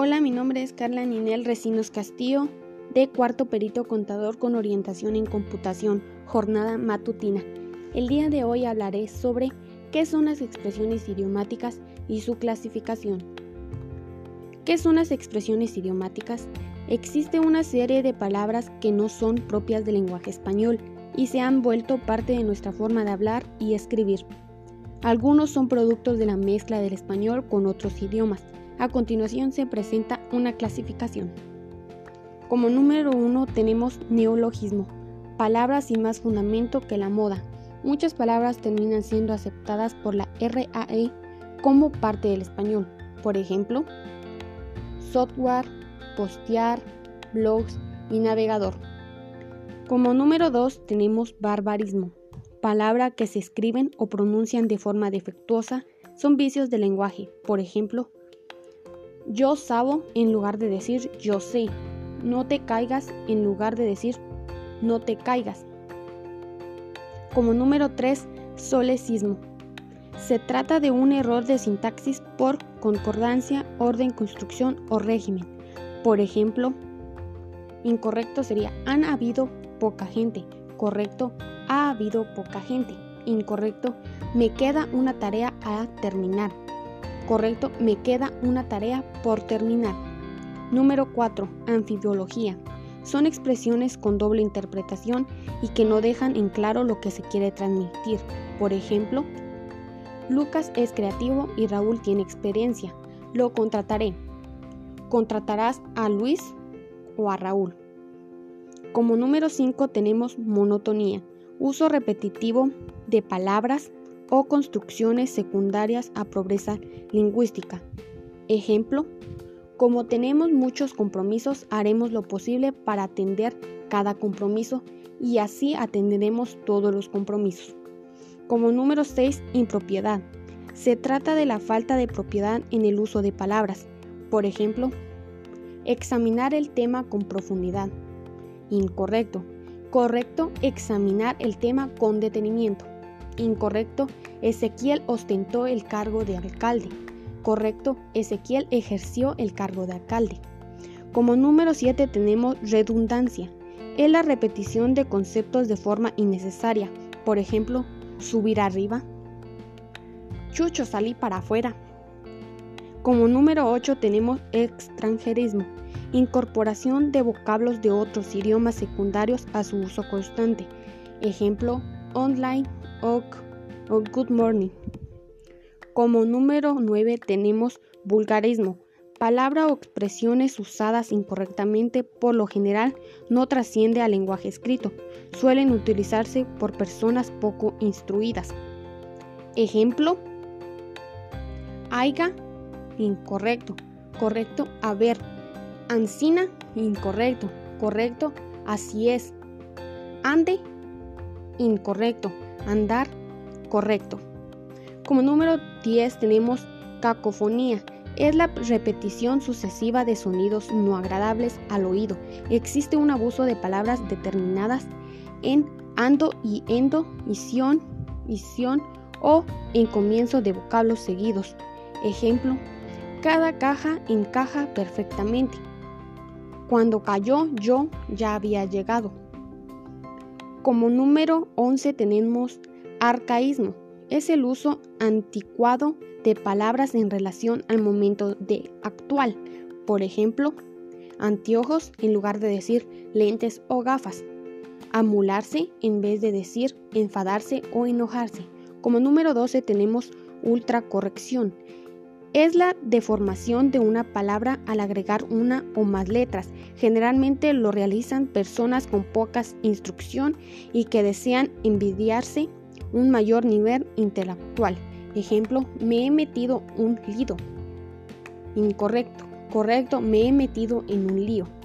Hola, mi nombre es Carla Ninel Recinos Castillo, de cuarto perito contador con orientación en computación, jornada matutina. El día de hoy hablaré sobre qué son las expresiones idiomáticas y su clasificación. ¿Qué son las expresiones idiomáticas? Existe una serie de palabras que no son propias del lenguaje español y se han vuelto parte de nuestra forma de hablar y escribir. Algunos son productos de la mezcla del español con otros idiomas. A continuación se presenta una clasificación. Como número uno tenemos neologismo, palabras sin más fundamento que la moda. Muchas palabras terminan siendo aceptadas por la RAE como parte del español. Por ejemplo, software, postear, blogs y navegador. Como número 2 tenemos barbarismo, palabra que se escriben o pronuncian de forma defectuosa, son vicios del lenguaje. Por ejemplo, yo sabo en lugar de decir yo sé, no te caigas en lugar de decir no te caigas. Como número 3, solecismo. Se trata de un error de sintaxis por concordancia, orden, construcción o régimen. Por ejemplo, incorrecto sería han habido poca gente. Correcto, ha habido poca gente. Incorrecto, me queda una tarea a terminar. Correcto, me queda una tarea por terminar. Número 4. Anfibiología. Son expresiones con doble interpretación y que no dejan en claro lo que se quiere transmitir. Por ejemplo, Lucas es creativo y Raúl tiene experiencia. Lo contrataré. Contratarás a Luis o a Raúl. Como número 5 tenemos monotonía, uso repetitivo de palabras o construcciones secundarias a pobreza lingüística. Ejemplo, como tenemos muchos compromisos, haremos lo posible para atender cada compromiso y así atenderemos todos los compromisos. Como número 6, impropiedad. Se trata de la falta de propiedad en el uso de palabras. Por ejemplo, examinar el tema con profundidad. Incorrecto. Correcto, examinar el tema con detenimiento. Incorrecto, Ezequiel ostentó el cargo de alcalde. Correcto, Ezequiel ejerció el cargo de alcalde. Como número 7 tenemos redundancia. Es la repetición de conceptos de forma innecesaria. Por ejemplo, subir arriba. Chucho, salí para afuera. Como número 8 tenemos extranjerismo incorporación de vocablos de otros idiomas secundarios a su uso constante. Ejemplo, online, ok o good morning. Como número 9 tenemos vulgarismo, palabra o expresiones usadas incorrectamente por lo general no trasciende al lenguaje escrito, suelen utilizarse por personas poco instruidas. Ejemplo, aiga, incorrecto, correcto, haber, Ancina, incorrecto. Correcto, así es. Ande, incorrecto. Andar, correcto. Como número 10 tenemos cacofonía. Es la repetición sucesiva de sonidos no agradables al oído. Existe un abuso de palabras determinadas en ando y endo, isión, isión o en comienzo de vocablos seguidos. Ejemplo, cada caja encaja perfectamente. Cuando cayó yo ya había llegado. Como número 11 tenemos arcaísmo. Es el uso anticuado de palabras en relación al momento de actual. Por ejemplo, anteojos en lugar de decir lentes o gafas. Amularse en vez de decir enfadarse o enojarse. Como número 12 tenemos ultracorrección. Es la deformación de una palabra al agregar una o más letras. Generalmente lo realizan personas con poca instrucción y que desean envidiarse un mayor nivel intelectual. Ejemplo, me he metido un lido. Incorrecto. Correcto, me he metido en un lío.